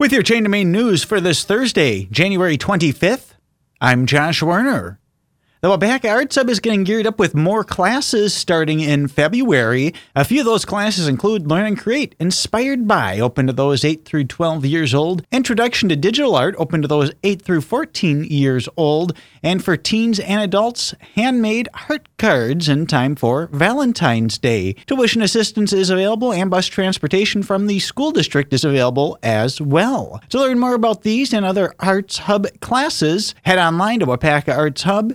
With your Chain to Main news for this Thursday, January 25th, I'm Josh Werner. The Waupaca Arts Hub is getting geared up with more classes starting in February. A few of those classes include Learn and Create, Inspired by, open to those 8 through 12 years old, Introduction to Digital Art, open to those 8 through 14 years old, and for teens and adults, Handmade Heart Cards in time for Valentine's Day. Tuition assistance is available and bus transportation from the school district is available as well. To learn more about these and other Arts Hub classes, head online to Waupaca Arts Hub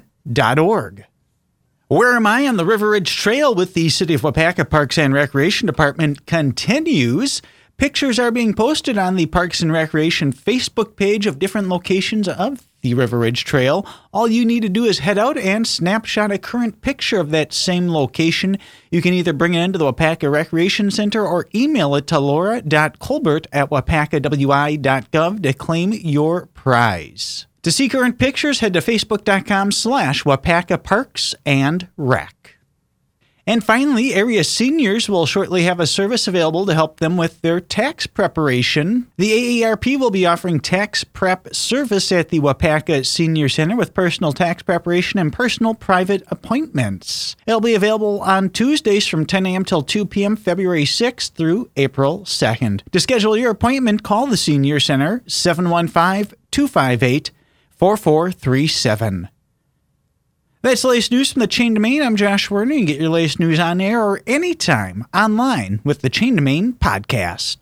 org. Where Am I on the River Ridge Trail with the City of Waupaca Parks and Recreation Department continues. Pictures are being posted on the Parks and Recreation Facebook page of different locations of the River Ridge Trail. All you need to do is head out and snapshot a current picture of that same location. You can either bring it into the Waupaca Recreation Center or email it to laura.colbert at waupacawi.gov to claim your prize. To see current pictures, head to facebook.com slash Waupaca Parks and Rec. And finally, area seniors will shortly have a service available to help them with their tax preparation. The AARP will be offering tax prep service at the Waupaca Senior Center with personal tax preparation and personal private appointments. It'll be available on Tuesdays from 10 a.m. till 2 p.m. February 6th through April 2nd. To schedule your appointment, call the Senior Center 715 258 4437. That's the latest news from the Chain to Main. I'm Josh Werner. You can get your latest news on air or anytime online with the Chain to Main podcast.